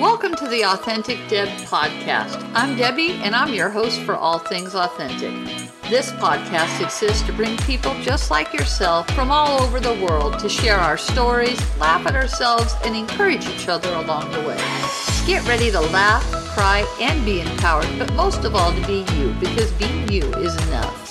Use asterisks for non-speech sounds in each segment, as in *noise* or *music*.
Welcome to the Authentic Deb podcast. I'm Debbie, and I'm your host for All Things Authentic. This podcast exists to bring people just like yourself from all over the world to share our stories, laugh at ourselves, and encourage each other along the way. Get ready to laugh, cry, and be empowered, but most of all, to be you, because being you is enough.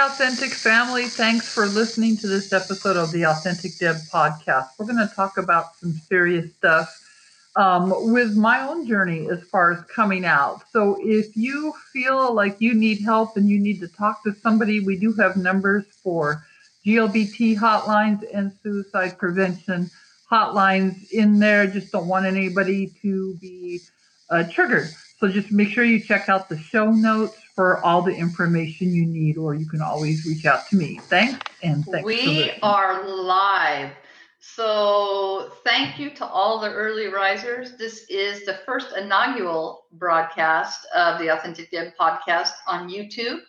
Authentic family. Thanks for listening to this episode of the Authentic Deb podcast. We're going to talk about some serious stuff um, with my own journey as far as coming out. So if you feel like you need help and you need to talk to somebody, we do have numbers for GLBT hotlines and suicide prevention hotlines in there. Just don't want anybody to be uh, triggered. So just make sure you check out the show notes for all the information you need, or you can always reach out to me. Thanks, and thanks. We are live. So thank you to all the early risers. This is the first inaugural broadcast of the Authentic Deb podcast on YouTube.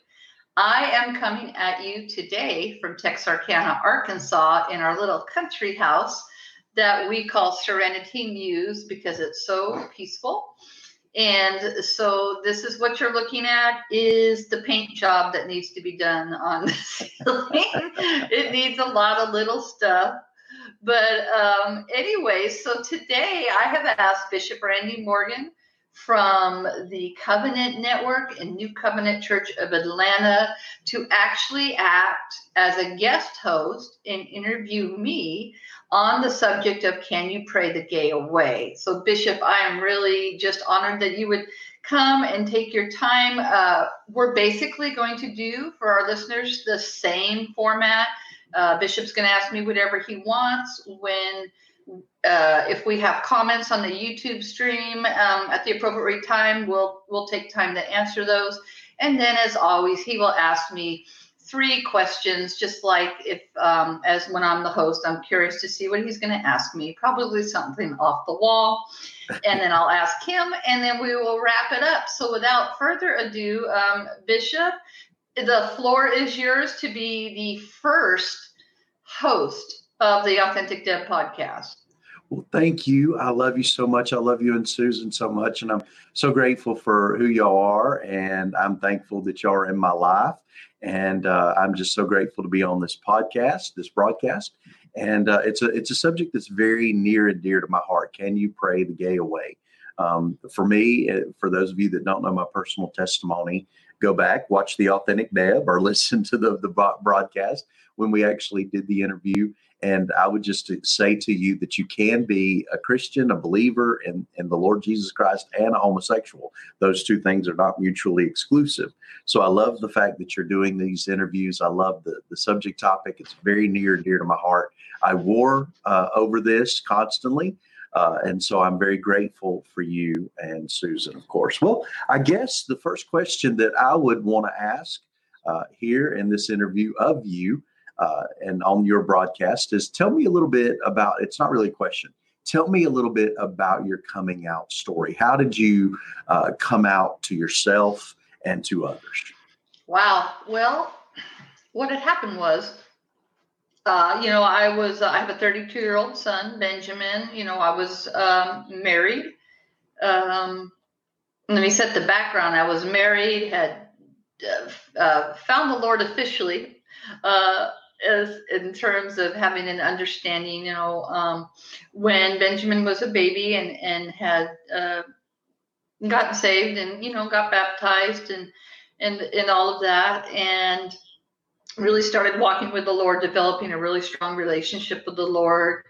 I am coming at you today from Texarkana, Arkansas, in our little country house that we call Serenity Muse because it's so peaceful. And so this is what you're looking at is the paint job that needs to be done on the *laughs* ceiling. it needs a lot of little stuff. But um, anyway, so today I have asked Bishop Randy Morgan from the Covenant Network and New Covenant Church of Atlanta to actually act as a guest host and interview me on the subject of Can You Pray the Gay Away? So, Bishop, I am really just honored that you would come and take your time. Uh, we're basically going to do for our listeners the same format. Uh, Bishop's going to ask me whatever he wants when. Uh, if we have comments on the YouTube stream um, at the appropriate time, we'll we'll take time to answer those. And then, as always, he will ask me three questions, just like if, um, as when I'm the host, I'm curious to see what he's going to ask me, probably something off the wall. And then I'll ask him, and then we will wrap it up. So without further ado, um, Bishop, the floor is yours to be the first host of the Authentic Deb podcast. Well, thank you. I love you so much. I love you and Susan so much. And I'm so grateful for who y'all are. And I'm thankful that y'all are in my life. And uh, I'm just so grateful to be on this podcast, this broadcast. And uh, it's a it's a subject that's very near and dear to my heart. Can you pray the gay away? Um, for me, uh, for those of you that don't know my personal testimony, go back, watch the Authentic Deb, or *laughs* listen to the the broadcast when we actually did the interview. And I would just say to you that you can be a Christian, a believer in, in the Lord Jesus Christ, and a homosexual. Those two things are not mutually exclusive. So I love the fact that you're doing these interviews. I love the, the subject topic. It's very near and dear to my heart. I war uh, over this constantly. Uh, and so I'm very grateful for you and Susan, of course. Well, I guess the first question that I would want to ask uh, here in this interview of you uh, and on your broadcast is tell me a little bit about it's not really a question. Tell me a little bit about your coming out story. How did you uh, come out to yourself and to others? Wow. Well what had happened was uh, you know i was i have a 32 year old son benjamin. You know i was um, married. Um, let me set the background. I was married had uh, uh found the lord officially uh, in terms of having an understanding, you know, um, when Benjamin was a baby and and had uh, gotten saved and you know got baptized and and and all of that and really started walking with the Lord, developing a really strong relationship with the Lord.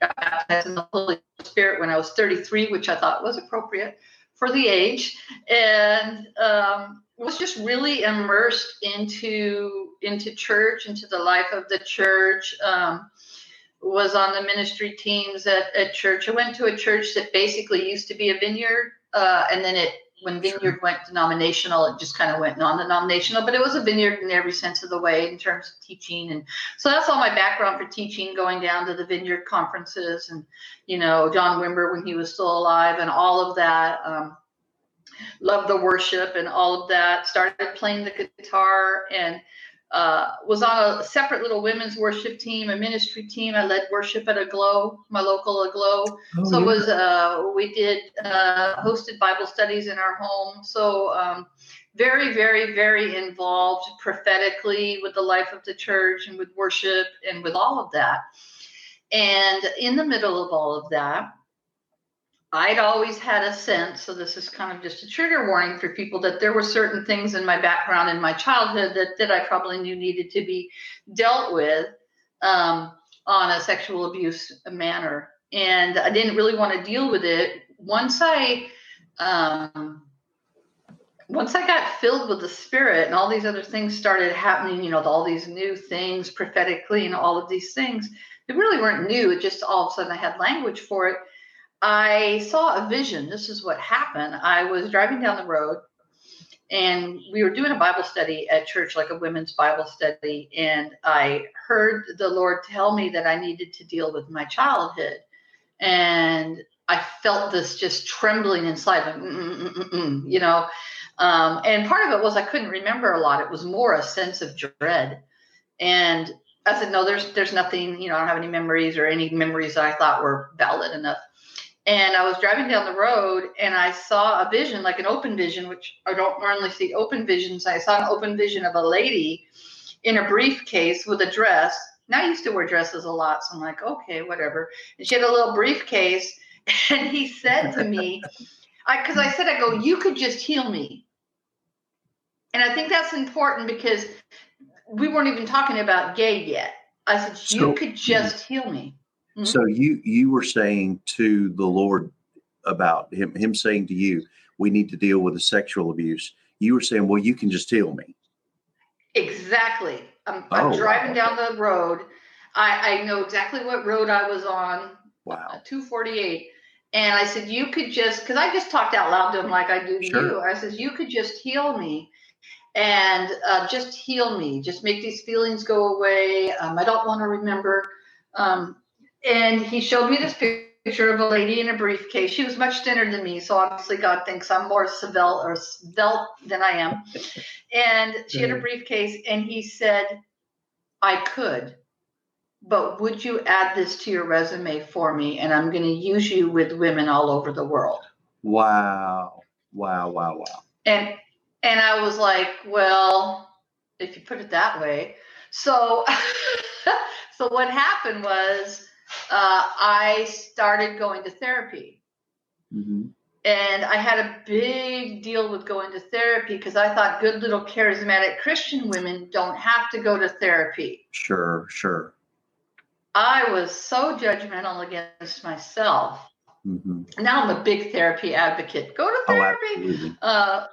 Got baptized in the Holy Spirit when I was 33, which I thought was appropriate for the age, and um, was just really immersed into into church, into the life of the church. Um, was on the ministry teams at, at church. I went to a church that basically used to be a vineyard, uh, and then it when vineyard went denominational, it just kind of went non-denominational. But it was a vineyard in every sense of the way in terms of teaching, and so that's all my background for teaching. Going down to the vineyard conferences, and you know John Wimber when he was still alive, and all of that. Um, loved the worship and all of that. Started playing the guitar and uh, was on a separate little women's worship team, a ministry team. I led worship at Aglow, my local Aglow. Oh, so yeah. it was uh, we did uh, hosted Bible studies in our home. So um, very, very, very involved prophetically with the life of the church and with worship and with all of that. And in the middle of all of that, I'd always had a sense, so this is kind of just a trigger warning for people, that there were certain things in my background in my childhood that, that I probably knew needed to be dealt with um, on a sexual abuse manner. And I didn't really want to deal with it. Once I um, once I got filled with the spirit and all these other things started happening, you know, all these new things prophetically and all of these things, they really weren't new. It just all of a sudden I had language for it. I saw a vision. This is what happened. I was driving down the road and we were doing a Bible study at church, like a women's Bible study. And I heard the Lord tell me that I needed to deal with my childhood. And I felt this just trembling inside, like, Mm-mm-mm-mm, you know. Um, and part of it was I couldn't remember a lot. It was more a sense of dread. And I said, no, there's there's nothing, you know, I don't have any memories or any memories that I thought were valid enough. And I was driving down the road and I saw a vision, like an open vision, which I don't normally see open visions. I saw an open vision of a lady in a briefcase with a dress. Now I used to wear dresses a lot, so I'm like, okay, whatever. And she had a little briefcase, *laughs* and he said to me, I because I said, I go, you could just heal me. And I think that's important because we weren't even talking about gay yet. I said, you So- could just heal me. Mhm. So you you were saying to the Lord about him him saying to you, we need to deal with the sexual abuse. You were saying, well, you can just heal me. Exactly. I'm, I'm Oh, driving wow. down the road. I, I know exactly what road I was on, Wow. uh, 248. And I said, you could just, because I just talked out loud to him like I do to Sure. you. I said, you could just heal me and uh, just heal me. Just make these feelings go away. Um, I don't want to remember. Um, and he showed me this picture of a lady in a briefcase. She was much thinner than me. So obviously God thinks I'm more svelte or svelte than I am. And she had a Mhm. briefcase and he said, I could, but would you add this to your resume for me? And I'm going to use you with women all over the world. Wow. Wow. Wow. Wow. And and I was like, well, if you put it that way. So *laughs* so what happened was uh, I started going to therapy. hmm And I had a big deal with going to therapy because I thought good little charismatic Christian women don't have to go to therapy. Sure. Sure. I was so judgmental against myself. hmm Now I'm a big therapy advocate. Go to Oh, therapy. absolutely. Uh,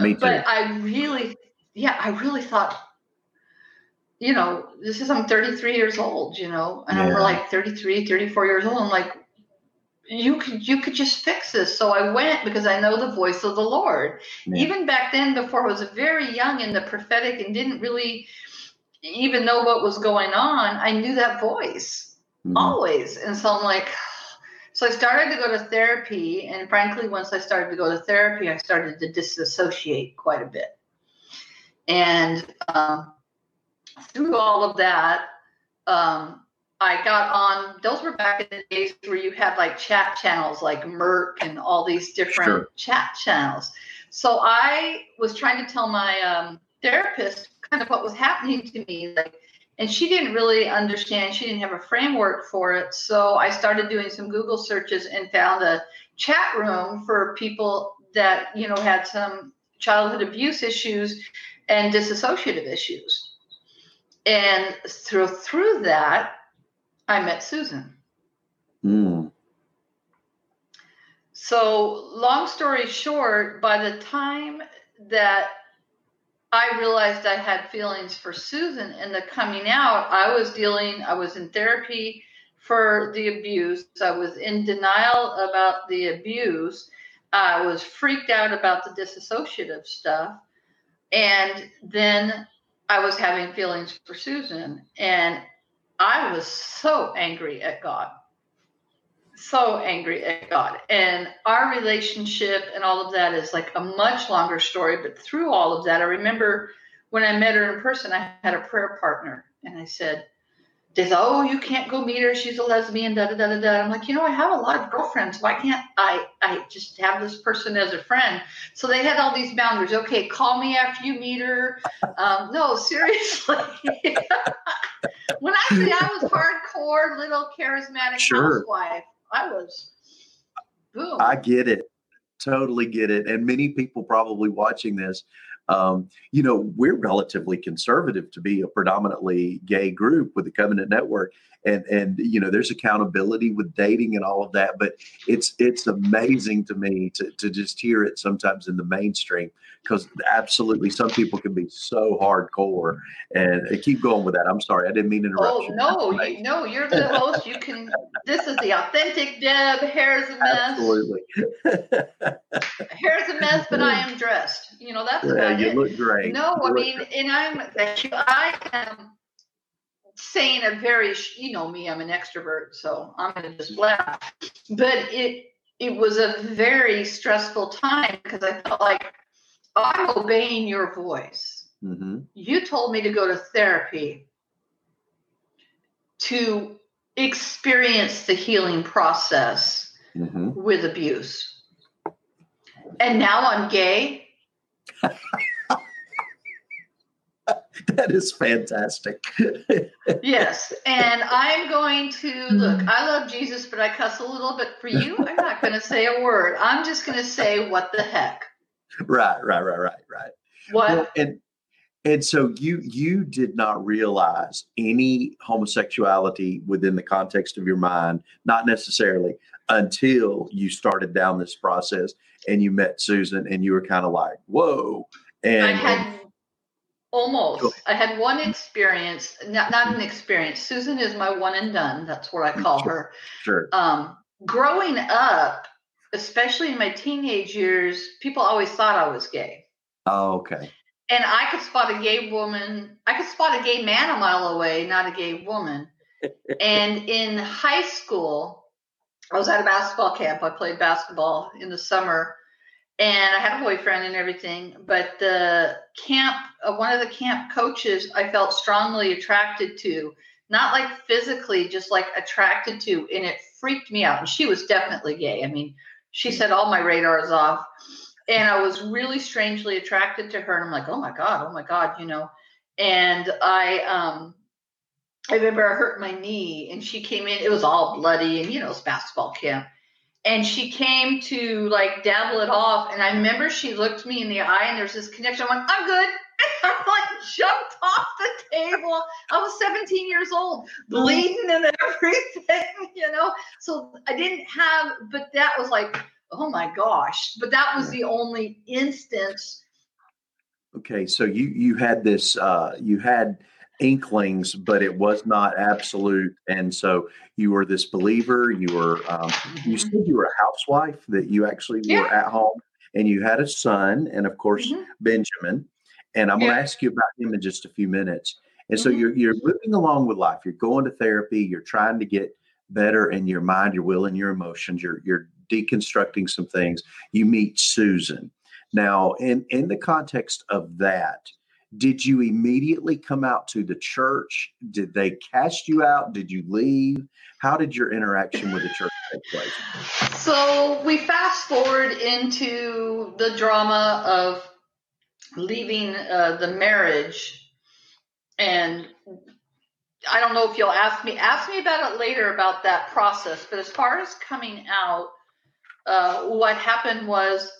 Me too. but I really, yeah, I really thought, you know, this is, I'm 33 years old, you know, and I'm like 33, 34 years old. I'm like, you could, you could just fix this. So I went because I know the voice of the Lord. Yeah. Even back then, before I was very young in the prophetic and didn't really even know what was going on, I knew that voice Mhm. always. And so I'm like, so I started to go to therapy. And frankly, once I started to go to therapy, I started to disassociate quite a bit. And um, through all of that, um, I got on, those were back in the days where you had like chat channels like mIRC and all these different Sure. chat channels. So I was trying to tell my um, therapist kind of what was happening to me. Like, and she didn't really understand she didn't have a framework for it so i started doing some google searches and found a chat room for people that you know had some childhood abuse issues and disassociative issues and through through that i met susan Mm. so long story short by the time that I realized I had feelings for Susan and the coming out, I was dealing, I was in therapy for the abuse. I was in denial about the abuse. I was freaked out about the disassociative stuff. And then I was having feelings for Susan. And I was so angry at God. So angry at God. And our relationship and all of that is like a much longer story. But through all of that, I remember when I met her in person, I had a prayer partner, and I said, they said, "Oh, you can't go meet her. She's a lesbian." Da da da da da. I'm like, you know, I have a lot of girlfriends. Why can't I? I just have this person as a friend. So they had all these boundaries. Okay, call me after you meet her. Um, no, seriously. *laughs* when I say I was hardcore, little charismatic sure. housewife, I was. Boom. I get it. Totally get it. And many people probably watching this um, you know, we're relatively conservative to be a predominantly gay group with the Covenant Network, and and you know, there's accountability with dating and all of that. But it's it's amazing to me to to just hear it sometimes in the mainstream because absolutely some people can be so hardcore and uh, keep going with that. I'm sorry, I didn't mean to interrupt. Oh you. no, you, no, you're the host. You can. This is the authentic Deb. Hair's a mess. Absolutely. *laughs* Hair's a mess, but I am dressed. You know that's yeah, you it. look great. No, you I mean, great. and I'm thank you. I am saying a very, you know me, I'm an extrovert, so I'm gonna just laugh. But it it was a very stressful time because I felt like I'm obeying your voice. Mm-hmm. You told me to go to therapy to experience the healing process mm-hmm. with abuse. And now I'm gay. *laughs* *laughs* that is fantastic. *laughs* yes. And I'm going to hmm. look, I love Jesus, but I cuss a little bit for you. I'm not going to say a word. I'm just going to say, what the heck? right, right, right, right, right. What? Well, and and so you you did not realize any homosexuality within the context of your mind, not necessarily until you started down this process and you met Susan and you were kind of like, whoa. And I had almost I had one experience, not, not an experience. Susan is my one and done. That's what I call sure, her. Sure. Um, growing up, especially in my teenage years, people always thought I was gay. Oh, okay. And I could spot a gay woman. I could spot a gay man a mile away, not a gay woman. and in high school, I was at a basketball camp. I played basketball in the summer, and I had a boyfriend and everything. But the camp, uh, one of the camp coaches, I felt strongly attracted to, not like physically, just like attracted to, and it freaked me out. And she was definitely gay. I mean, she set all my radars off. And I was really strangely attracted to her. And I'm like, oh my God, oh my God, you know. And I um I remember I hurt my knee and she came in, it was all bloody and you know, it's basketball camp. And she came to like dabble it off. And I remember she looked me in the eye and there's this connection. I'm like, I'm good. *laughs* And I like jumped off the table. I was 17 years old, bleeding and everything, *laughs* you know. So I didn't have, but that was like, oh my gosh. But that was the only instance. Okay, so you you had this uh you had inklings, but it was not absolute. And so you were this believer. You were, um, you mm-hmm. said you were a housewife, that you actually yeah. were at home and you had a son, and of course, mm-hmm. Benjamin. And I'm yeah. going to ask you about him in just a few minutes. And mm-hmm. so you're, you're moving along with life. You're going to therapy. You're trying to get better in your mind, your will, and your emotions. You're, you're deconstructing some things. You meet Susan. Now, in, in the context of that, did you immediately come out to the church? Did they cast you out? Did you leave? How did your interaction with the church take place? So we fast forward into the drama of leaving uh, the marriage, and I don't know if you'll ask me. Ask me about it later about that process. But as far as coming out, uh, what happened was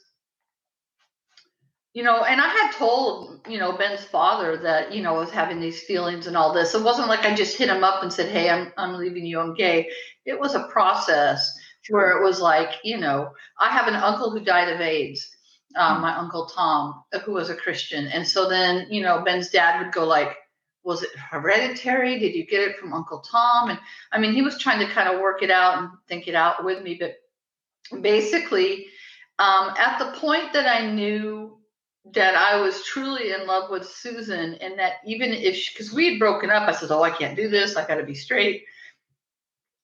you know, and I had told, you know, Ben's father that, you know, I was having these feelings and all this. It wasn't like I just hit him up and said, Hey, I'm I'm leaving you, I'm gay. It was a process where it was like, you know, I have an uncle who died of AIDS, um, my uncle Tom, who was a Christian. And so then, you know, Ben's dad would go like, was it hereditary? Did you get it from Uncle Tom? And I mean, he was trying to kind of work it out and think it out with me. But basically, um, at the point that I knew that I was truly in love with Susan, and that even if because we had broken up, I said, "Oh, I can't do this. I got to be straight."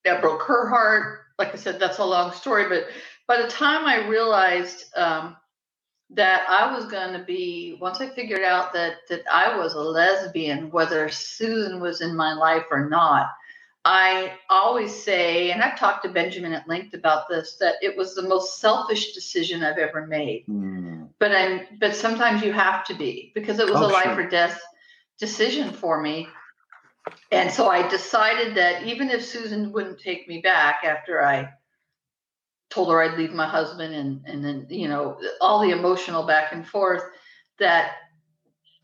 That broke her heart. Like I said, that's a long story, but by the time I realized um, that I was going to be once I figured out that that I was a lesbian, whether Susan was in my life or not. I always say, and I've talked to Benjamin at length about this, that it was the most selfish decision I've ever made. Mm. But I'm, but sometimes you have to be because it was Oh, a life sure. or death decision for me. And so I decided that even if Susan wouldn't take me back after I told her I'd leave my husband and and then you know all the emotional back and forth that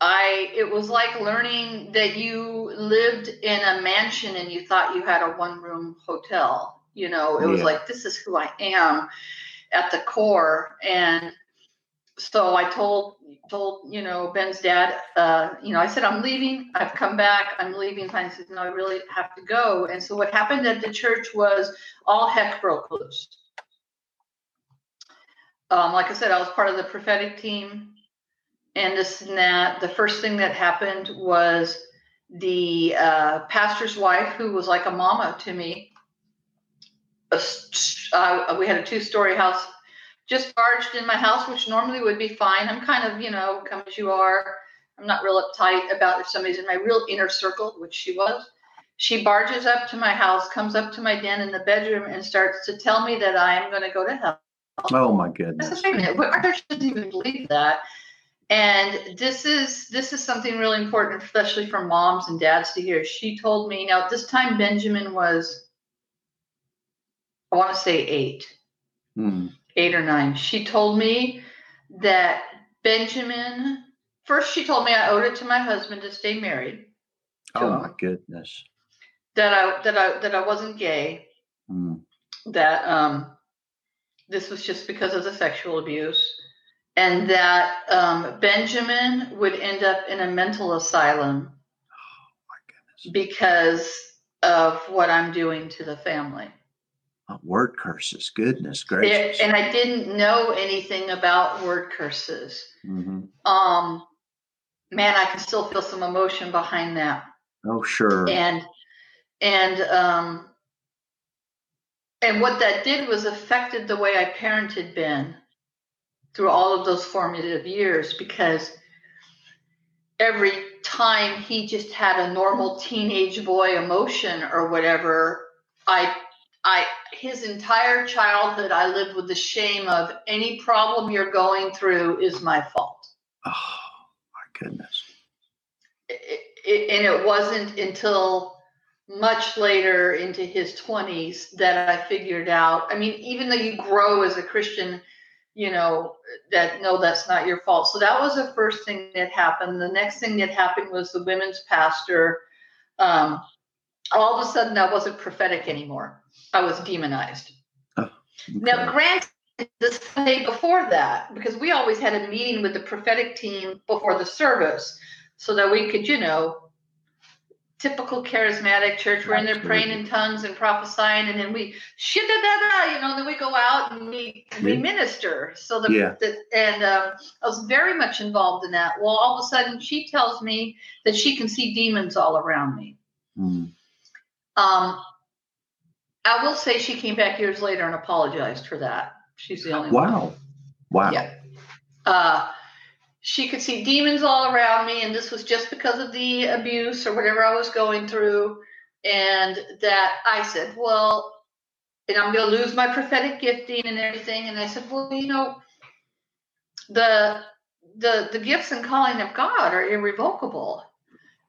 I it was like learning that you lived in a mansion and you thought you had a one room hotel. You know, it was like this is who I am at the core and so I told told you know Ben's dad, uh, you know, I said I'm leaving. I've come back. I'm leaving. He said, no, I really have to go. And so what happened at the church was all heck broke loose. Um, like I said, I was part of the prophetic team, and this and that. The first thing that happened was the uh, pastor's wife, who was like a mama to me. Uh, we had a two-story house just barged in my house, which normally would be fine. I'm kind of, you know, come as you are. I'm not real uptight about if somebody's in my real inner circle, which she was. She barges up to my house, comes up to my den in the bedroom, and starts to tell me that I am going to go to hell. Oh my goodness. wait a minute, what- I shouldn't even believe that. And this is this is something really important, especially for moms and dads to hear. She told me now at this time Benjamin was, I want to say eight Mm. Eight or nine. She told me that Benjamin, first, she told me I owed it to my husband to stay married, Oh my goodness. that I that I that I wasn't gay, Mm. that um, this was just because of the sexual abuse, and that um, Benjamin would end up in a mental asylum My goodness. because of what I'm doing to the family. Oh, word curses. Goodness gracious. and I didn't know anything about word curses. hmm um man i can still feel some emotion behind that Oh sure. and and um and what that did was affected the way i parented ben through all of those formative years because every time he just had a normal teenage boy emotion or whatever i i his entire childhood i lived with the shame of any problem you're going through is my fault Oh my goodness. it, it, and it wasn't until much later into his 20s that I figured out. I mean, even though you grow as a Christian, you know, that no, that's not your fault. So that was the first thing that happened. The next thing that happened was the women's pastor. Um, all of a sudden, I wasn't prophetic anymore. I was demonized. Now, Okay. granted, the Sunday before that, because we always had a meeting with the prophetic team before the service so that we could, you know, typical charismatic church, we're in there praying in tongues and prophesying, and then we shit da da da, you know, then we go out and we we Yeah. minister. So the, Yeah. the and um, I was very much involved in that. Well, all of a sudden, she tells me that she can see demons all around me. Mm. Um, I will say she came back years later and apologized for that. She's the only one. Wow. Wow. Yeah. Uh, she could see demons all around me, and this was just because of the abuse or whatever I was going through. And that I said, well, and I'm going to lose my prophetic gifting and everything. And I said, well, you know, the the the gifts and calling of God are irrevocable.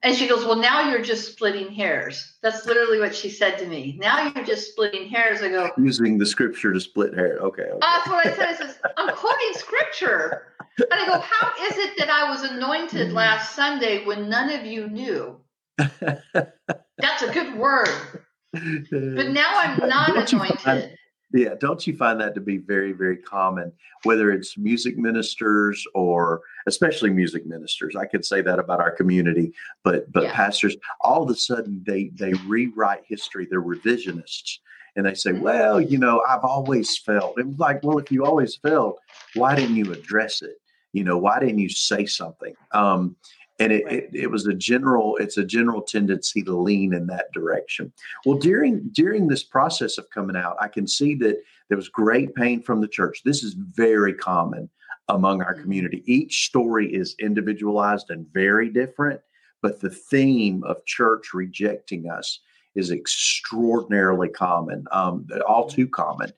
And she goes, well, now you're just splitting hairs. That's literally what she said to me. Now you're just splitting hairs. I go, Using the scripture to split hair. Okay. okay. that's what I said. I says, I'm quoting scripture. And I go, how is it that I was anointed mm. last Sunday when none of you knew? *laughs* That's a good word. *laughs* But now I'm not Don't find- anointed. Yeah, don't you find that to be very, very common? Whether it's music ministers or especially music ministers, I could say that about our community. But but Yeah. pastors, all of a sudden they they rewrite history. They're revisionists, and they say, Mhm. "Well, you know, I've always felt." It was like, well, if you always felt, why didn't you address it? You know, why didn't you say something? Um, and it, Right. it, it was a general it's a general tendency to lean in that direction well during during this process of coming out i can see that there was great pain from the church this is very common among our Mhm. community. Each story is individualized and very different, but the theme of church rejecting us is extraordinarily common, um, all too common.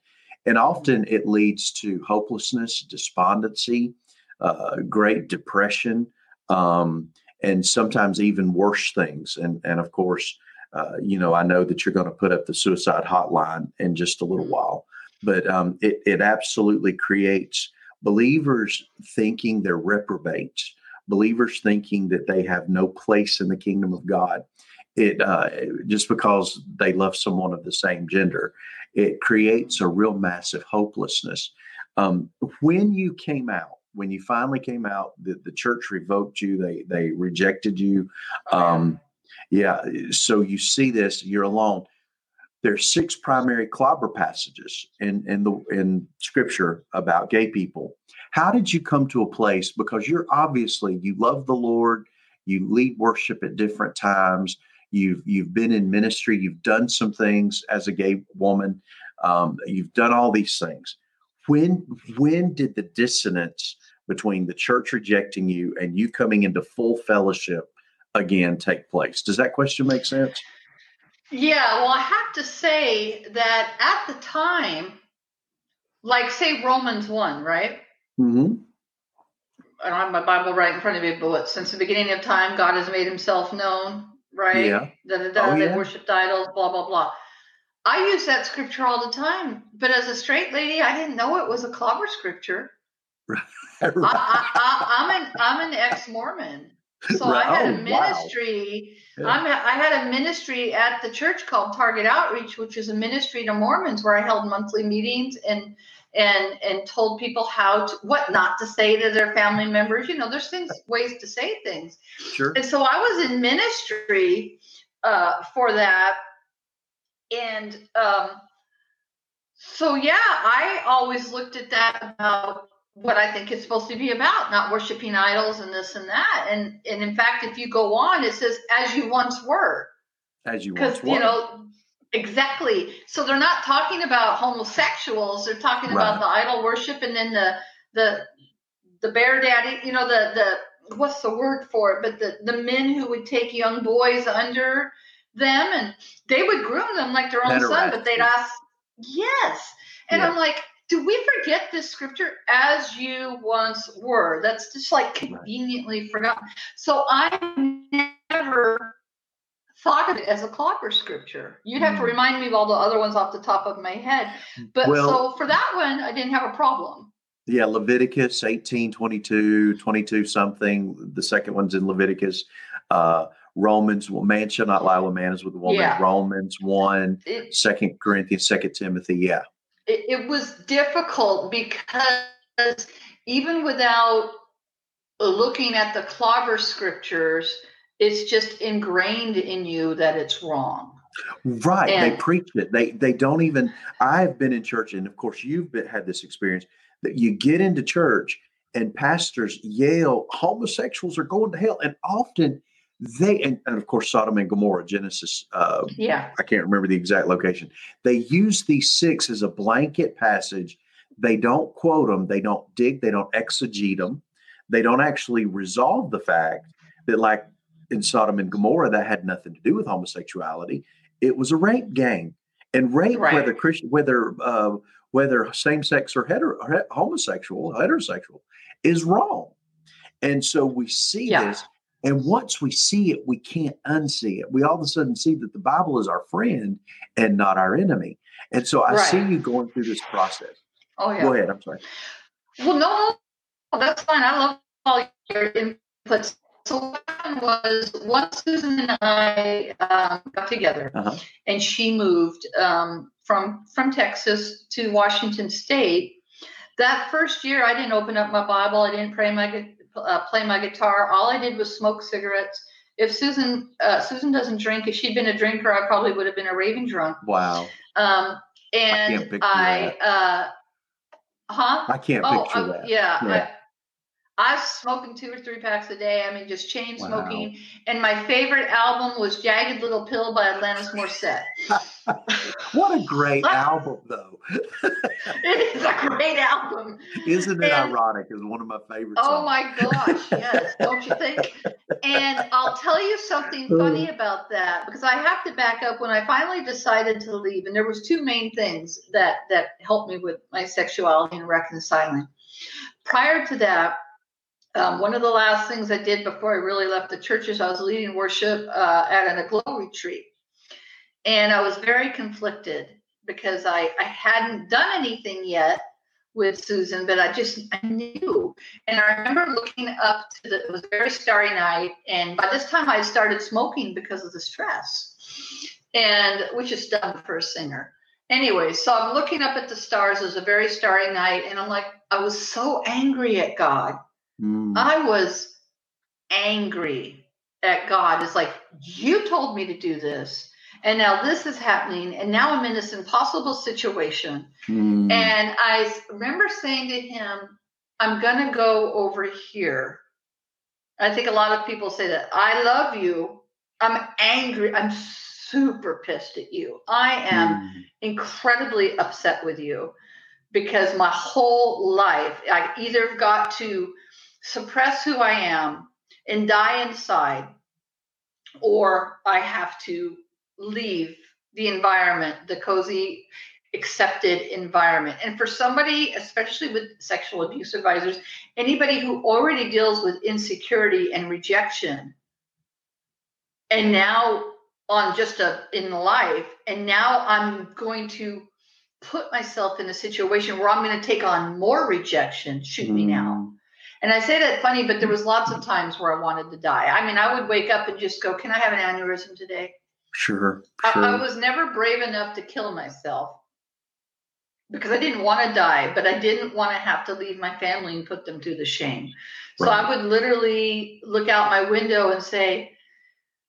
And often it leads to hopelessness, despondency, uh, great depression, um, and sometimes even worse things. And, and of course, uh, you know, I know that you're going to put up the suicide hotline in just a little while, but um, it, it absolutely creates believers thinking they're reprobates, believers thinking that they have no place in the kingdom of God. It uh, just because they love someone of the same gender, it creates a real massive hopelessness. Um, when you came out, when you finally came out, the, the church revoked you. They they rejected you. Um, yeah. So you see this. You're alone. There's six primary clobber passages in in the in Scripture about gay people. How did you come to a place? Because you're obviously you love the Lord. You lead worship at different times. You've you've been in ministry. You've done some things as a gay woman. Um, you've done all these things. When when did the dissonance between the church rejecting you and you coming into full fellowship again take place? Does that question make sense? Yeah, well, I have to say that at the time, like say Romans 1, right? Mm-hmm. I don't have my Bible right in front of me, but what, since the beginning of time, God has made himself known, right? Yeah. Da, da, da, Oh, they yeah. worshiped idols, blah, blah, blah. I use that scripture all the time, but as a straight lady, I didn't know it was a clobber scripture. *laughs* I, I, I, I'm an I'm an ex-Mormon, so I had Oh, a wow. ministry. Yeah. I'm a, I had a ministry at the church called Target Outreach, which is a ministry to Mormons, where I held monthly meetings and and and told people how to what not to say to their family members. You know, there's things *laughs* ways to say things, Sure. and so I was in ministry uh, for that, and um, so yeah, I always looked at that about what I think it's supposed to be about, not worshiping idols and this and that. And and in fact, if you go on, it says as you once were, As you once were. you know exactly. So they're not talking about homosexuals; they're talking about the idol worship, and then the the the bear daddy. You know the the what's the word for it? But the the men who would take young boys under them and they would groom them like their own son, but they'd ask, yes. And Yeah. I'm like, do we forget this scripture as you once were? That's just like conveniently forgotten. So I never thought of it as a clobber scripture. You'd have to Mm. remind me of all the other ones off the top of my head. But Well- so for that one, I didn't have a problem. Yeah, Leviticus 18, 22, 22 something. The second one's in Leviticus. Uh, Romans, well, man shall not lie with man as with a woman. Yeah. Romans 1, It, Second Corinthians, Second Timothy. Yeah. it, it was difficult because even without looking at the clobber scriptures, it's just ingrained in you that it's wrong. Right. they preach it. They they don't even I've been in church, and of course you've been, had this experience that you get into church and pastors yell, homosexuals are going to hell. And often they and, and of course Sodom and Gomorrah, Genesis uh, Yeah. I can't remember the exact location. They use these six as a blanket passage. They don't quote them, they don't dig, they don't exegete them. They don't actually resolve the fact that, like in Sodom and Gomorrah, that had nothing to do with homosexuality. It was a rape gang, and rape, Right. whether Christian, whether uh, whether same sex or hetero, homosexual, heterosexual, is wrong. And so we see Yeah. this, and once we see it, we can't unsee it. We all of a sudden see that the Bible is our friend and not our enemy. And so I see you going through this process. Oh yeah. Go ahead. I'm sorry. Well, no, no, that's fine. I love all your inputs. So what happened was once Susan and I um, got together, Uh-huh. and she moved um, from from Texas to Washington State. That first year, I didn't open up my Bible. I didn't pray my uh, play my guitar. All I did was smoke cigarettes. If Susan uh, Susan doesn't drink, if she'd been a drinker, I probably would have been a raving drunk. Wow. Um, and picture I, uh, huh? I can't Oh, picture that. yeah. Yeah. I, I was smoking two or three packs a day. I mean, just chain Wow. smoking. And my favorite album was Jagged Little Pill by Alanis Morissette. *laughs* what a great album, though. *laughs* it is a great album. Isn't it and, ironic? It's one of my favorites. Oh my gosh, yes, don't you think? And I'll tell you something *laughs* funny about that because I have to back up. When I finally decided to leave, and there was two main things that that helped me with my sexuality and reconciling. Prior to that, um, one of the last things I did before I really left the church is I was leading worship uh, at an aglow retreat. And I was very conflicted because I, I hadn't done anything yet with Susan, but I just I knew. And I remember looking up to the it was a very starry night, and by this time I had started smoking because of the stress, and which is dumb for a singer. Anyway, so I'm looking up at the stars. It was a very starry night, and I'm like, I was so angry at God Mm. I was angry at God. It's like, you told me to do this. And now this is happening. And now I'm in this impossible situation. Mm. And I remember saying to him, I'm going to go over here. I think a lot of people say that. I love you. I'm angry. I'm super pissed at you. I am mm. incredibly upset with you because my whole life I either got to suppress who I am and die inside, or I have to leave the environment, the cozy, accepted environment. And for somebody, especially with sexual abuse advisors, anybody who already deals with insecurity and rejection, and now on just a in life, and now I'm going to put myself in a situation where I'm going to take on more rejection. Shoot mm. me now. And I say that funny, but there was lots of times where I wanted to die. I mean, I would wake up and just go, "Can I have an aneurysm today?" Sure. sure. I, I was never brave enough to kill myself because I didn't want to die, but I didn't want to have to leave my family and put them through the shame. So right. I would literally look out my window and say,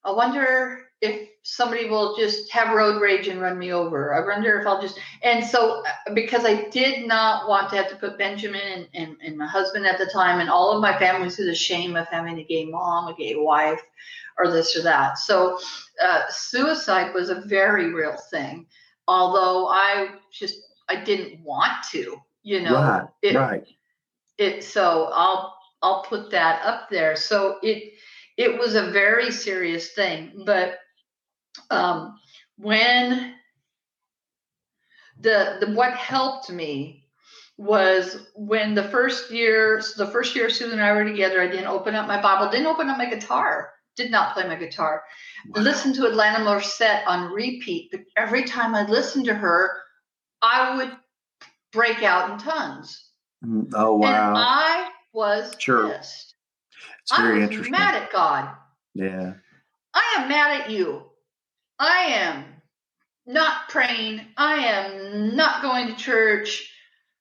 "I wonder if somebody will just have road rage and run me over. I wonder if I'll just and so uh, because I did not want to have to put Benjamin and, and, and my husband at the time and all of my family through the shame of having a gay mom, a gay wife, or this or that. So uh, suicide was a very real thing, although I just I didn't want to, you know. Right. It, right. It so I'll I'll put that up there. So it it was a very serious thing, but um, when the, the what helped me was when the first year the first year Susan and I were together, I didn't open up my Bible, didn't open up my guitar, did not play my guitar. Wow. Listened to Alanis Morissette on repeat, but every time I listened to her, I would break out in tongues. Mm, oh wow! And I was sure. pissed. It's very I was interesting. mad at God. Yeah. I am mad at you. I am not praying. I am not going to church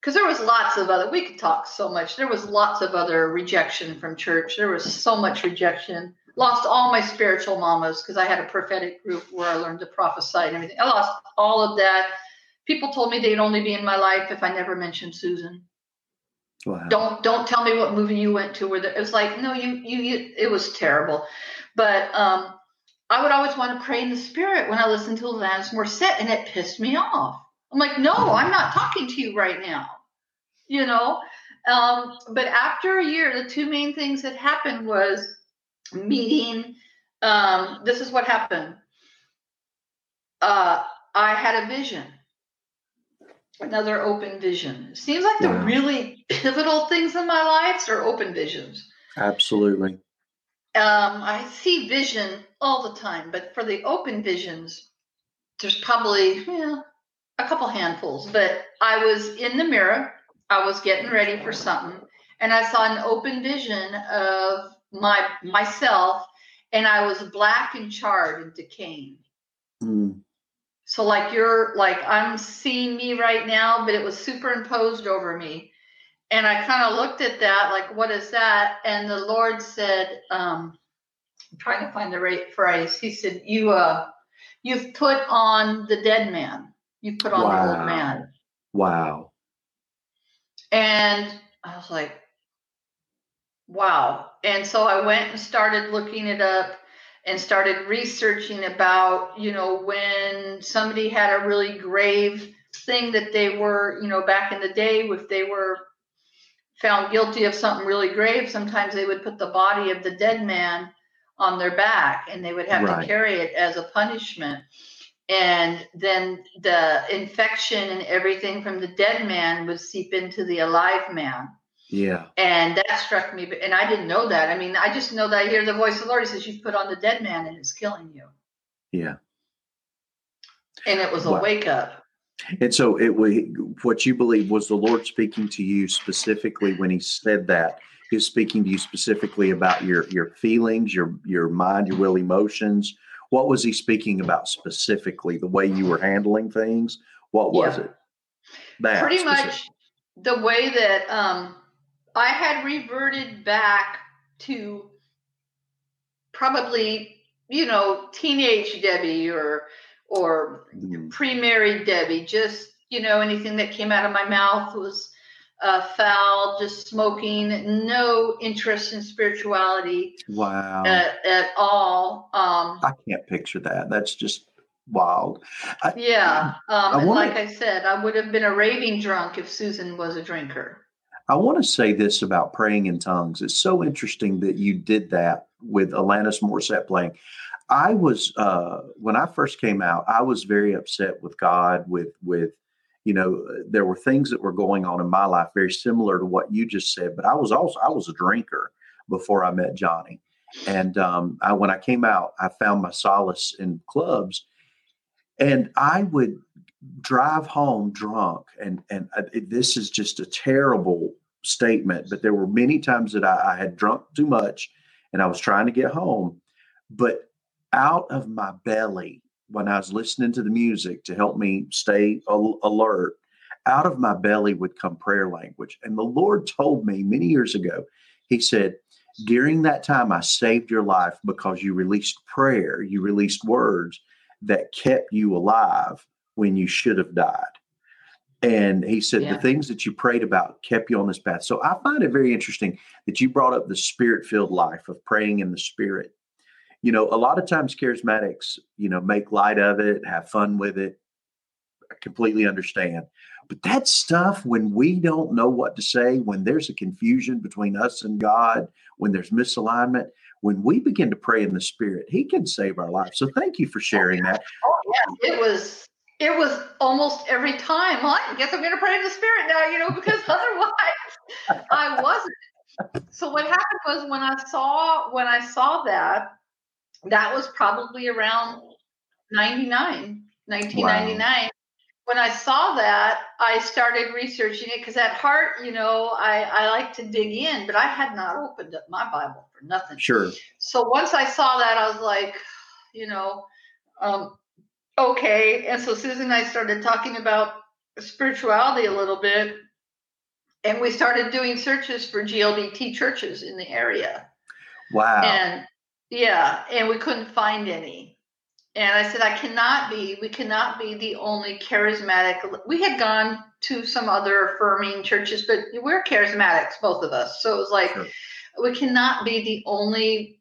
because there was lots of other. We could talk so much. There was lots of other rejection from church. There was so much rejection. Lost all my spiritual mamas because I had a prophetic group where I learned to prophesy and everything. I lost all of that. People told me they'd only be in my life if I never mentioned Susan. Wow. Don't don't tell me what movie you went to where the, it was like no you, you you it was terrible, but um I would always want to pray in the spirit when I listened to Alanis Morissette, and it pissed me off. I'm like, no, I'm not talking to you right now. You know? Um, but after a year, the two main things that happened was meeting. Um, this is what happened. Uh, I had a vision, another open vision. Seems like the really pivotal things in my life are open visions. Absolutely. Um, I see vision all the time, but for the open visions, there's probably yeah, a couple handfuls. But I was in the mirror, I was getting ready for something, and I saw an open vision of my myself, and I was black and charred and decaying. Mm. So like you're like I'm seeing me right now, but it was superimposed over me. And I kind of looked at that, like, what is that? And the Lord said, um, I'm trying to find the right phrase. He said, You uh you've put on the dead man. You put on wow. the old man. Wow. And I was like, wow. And so I went and started looking it up. and started researching about, you know, when somebody had a really grave thing that they were, you know, back in the day, if they were found guilty of something really grave, sometimes they would put the body of the dead man on their back and they would have right. to carry it as a punishment. And then the infection and everything from the dead man would seep into the alive man. Yeah. And that struck me. And I didn't know that. I mean, I just know that I hear the voice of the Lord. He says, You've put on the dead man and it's killing you. Yeah. And it was a wow. wake up. And so it was what you believe was the Lord speaking to you specifically when he said that. He was speaking to you specifically about your your feelings, your your mind, your will, emotions. What was he speaking about specifically? The way you were handling things? What was yeah. it? That Pretty specific. much the way that um, I had reverted back to probably, you know, teenage Debbie or or mm-hmm. pre-married Debbie. Just you know, anything that came out of my mouth was uh, foul. Just smoking. No interest in spirituality. Wow. At, at all. Um, I can't picture that. That's just wild. I, yeah. Um, I wanna, like I said, I would have been a raving drunk if Susan was a drinker. I want to say this about praying in tongues. It's so interesting that you did that with Alanis Morissette playing. I was uh, when I first came out, I was very upset with God. With with you know, there were things that were going on in my life very similar to what you just said. But I was also I was a drinker before I met Johnny, and um, I, when I came out, I found my solace in clubs, and I would drive home drunk and and I, this is just a terrible statement but there were many times that I, I had drunk too much and i was trying to get home but out of my belly when I was listening to the music to help me stay al- alert, out of my belly would come prayer language. And the Lord told me many years ago, He said, during that time, I saved your life because you released prayer, you released words that kept you alive when you should have died. And he said, yeah. the things that you prayed about kept you on this path. So I find it very interesting that you brought up the spirit filled life of praying in the spirit you know, a lot of times charismatics, you know, make light of it, have fun with it. I completely understand. But that stuff, when we don't know what to say, when there's a confusion between us and God, when there's misalignment, when we begin to pray in the Spirit, He can save our lives. So thank you for oh, sharing that. Oh yeah, it was it was almost every time. Well, I guess I'm going to pray in the Spirit now, you know, because *laughs* otherwise I wasn't. So what happened was when I saw when I saw that, that was probably around 99, 1999. Wow. When I saw that, I started researching it because at heart, you know, I, I like to dig in, but I had not opened up my Bible for nothing. Sure. So once I saw that, I was like, you know, um, okay. And so Susan and I started talking about spirituality a little bit. And we started doing searches for GLBT churches in the area. Wow. And yeah, and we couldn't find any. And I said, I cannot be, we cannot be the only charismatic. We had gone to some other affirming churches, but we're charismatics, both of us. So it was like, sure. we cannot be the only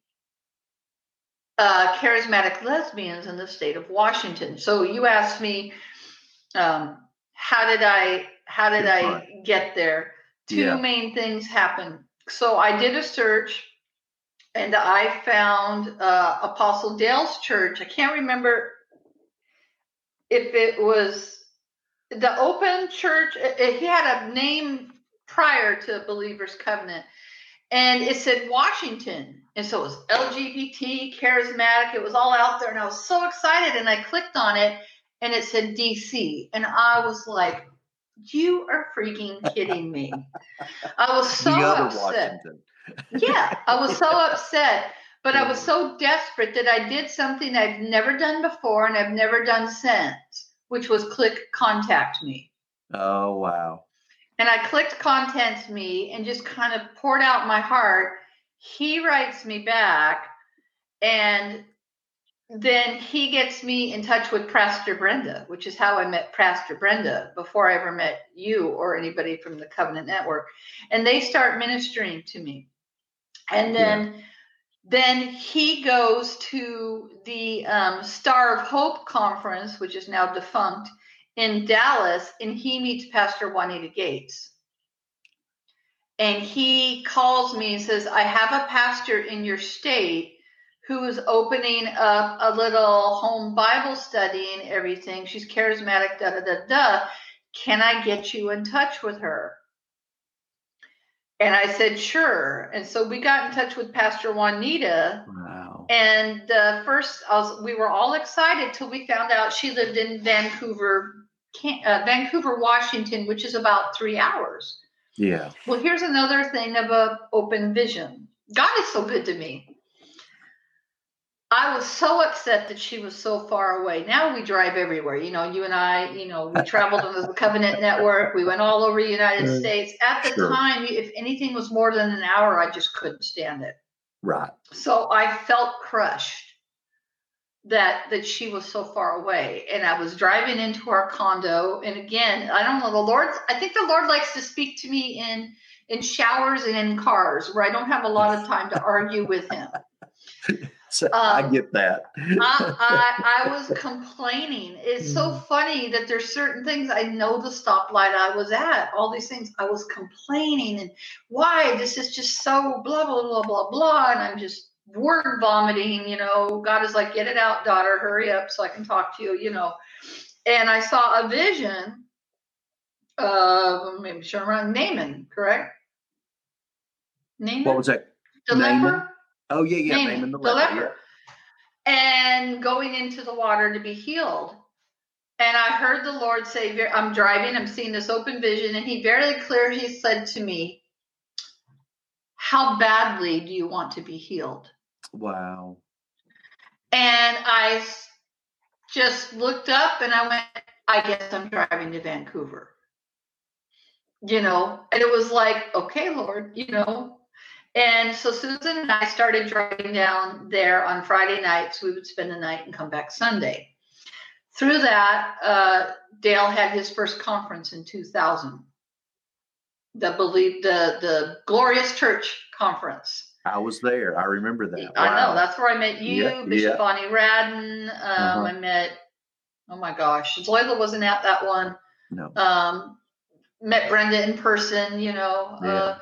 uh, charismatic lesbians in the state of Washington. So you asked me, um, how did I, how did I get there? Two yeah. main things happened. So I did a search and I found uh, Apostle Dale's church. I can't remember if it was the Open Church. He had a name prior to Believers Covenant, and it said Washington, and so it was LGBT, charismatic. It was all out there, and I was so excited. And I clicked on it, and it said DC, and I was like, "You are freaking kidding me!" I was so upset. Yeah, I was so *laughs* upset, but I was so desperate that I did something I've never done before and I've never done since, which was click contact me. Oh, wow. And I clicked contact me and just kind of poured out my heart. He writes me back and then he gets me in touch with Pastor Brenda, which is how I met Pastor Brenda before I ever met you or anybody from the Covenant Network. And they start ministering to me. And then then he goes to the um, Star of Hope conference, which is now defunct, in Dallas, and he meets Pastor Juanita Gates. And he calls me and says, I have a pastor in your state who is opening up a little home Bible study and everything. She's charismatic, da da da da. Can I get you in touch with her? And I said, sure. And so we got in touch with Pastor Juanita. Wow. And uh, first, was, we were all excited till we found out she lived in Vancouver, uh, Vancouver, Washington, which is about three hours. Yeah. Well, here's another thing of a open vision. God is so good to me. I was so upset that she was so far away. Now we drive everywhere. You know, you and I, you know, we traveled on the *laughs* Covenant Network. We went all over the United Uh, States. At the sure. time, if anything was more than an hour, I just couldn't stand it. Right. So I felt crushed that that she was so far away. And I was driving into our condo. And again, I don't know, the Lord, I think the Lord likes to speak to me in in showers and in cars where I don't have a lot of time to argue with him. So *laughs* I Um, get that. I, I, I *laughs* was complaining. It's so funny that there's certain things I know the stoplight I was at, all these things I was complaining and why this is just so blah blah blah blah blah, and I'm just word vomiting. You know, God is like, get it out, daughter, hurry up so I can talk to you. You know, and I saw a vision. of maybe sure I'm wrong. Naaman, correct? Naaman, what was that? the Naaman? leper. Oh yeah, yeah. Naaman, Naaman the leper, leper. and going into the water to be healed. And I heard the Lord say, I'm driving, I'm seeing this open vision, and He very clear, He said to me, How badly do you want to be healed? Wow. And I just looked up and I went, I guess I'm driving to Vancouver. You know, and it was like, okay, Lord, you know. And so Susan and I started driving down there on Friday nights. We would spend the night and come back Sunday. Through that, uh, Dale had his first conference in 2000. The believe the the Glorious Church conference. I was there. I remember that. I know that's where I met you, Yeah, Bishop yeah. Bonnie Radden. Um, Uh-huh. I met, oh my gosh, Zoila wasn't at that one. No. Um, met Brenda in person, you know, uh,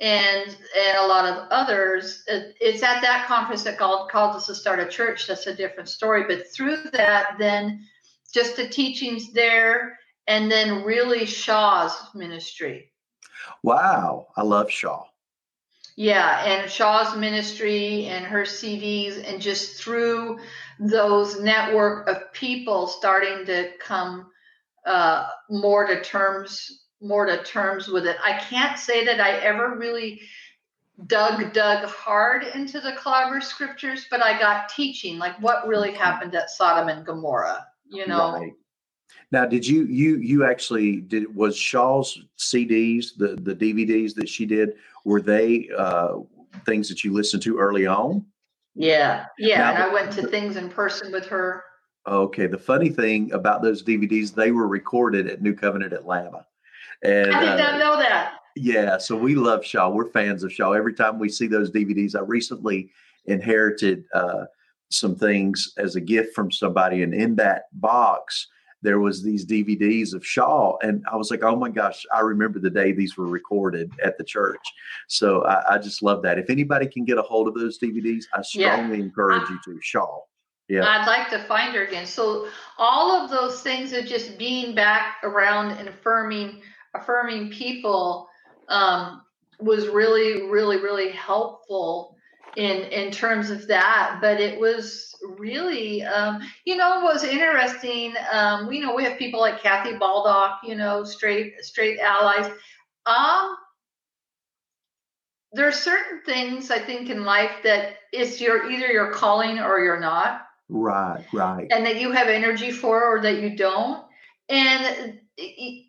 and and a lot of others. It- It's at that conference that God called us to start a church. That's a different story. But through that, then just the teachings there, and then really Shaw's ministry. Wow. I love Shaw. Yeah, and Shaw's ministry and her CDs, and just through those network of people starting to come uh, more to terms, more to terms with it. I can't say that I ever really dug dug hard into the clobber scriptures, but I got teaching, like what really happened at Sodom and Gomorrah. You know, Right. Now, did you you you actually did was Shaw's CDs the the DVDs that she did were they uh, things that you listened to early on? yeah, yeah. Now- and I went to things in person with her. Okay. The funny thing about those DVDs, they were recorded at New Covenant Atlanta, and I did uh, not know that. Yeah, so we love Shaw. We're fans of Shaw. Every time we see those DVDs, I recently inherited uh, some things as a gift from somebody, and in that box there was these DVDs of Shaw, and I was like, "Oh my gosh!" I remember the day these were recorded at the church. So I, I just love that. If anybody can get a hold of those DVDs, I Yeah. strongly encourage you to Shaw. Yeah, I'd like to find her again. So all of those things of just being back around and affirming, affirming people um, was really, really, really helpful in in terms of that. But it was really, um, you know, was interesting. Um, we know we have people like Kathy Baldock, you know, straight straight allies. Um, there are certain things I think in life that it's your either your calling or you're not right, right. and that you have energy for or that you don't. And it-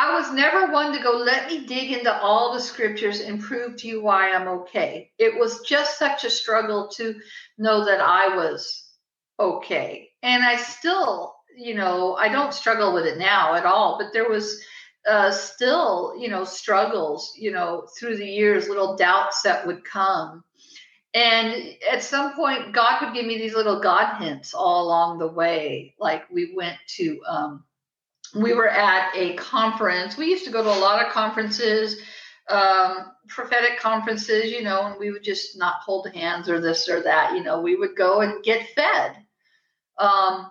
I was never one to go, let me dig into all the scriptures and prove to you why I'm okay. It was just such a struggle to know that I was okay. And I still, you know, I don't struggle with it now at all, but there was uh, still, you know, struggles, you know, through the years, little doubts that would come. And at some point, God would give me these little God hints all along the way. Like we went to, um, we were at a conference. We used to go to a lot of conferences, um, prophetic conferences, you know, and we would just not hold hands or this or that. You know, we would go and get fed. Um,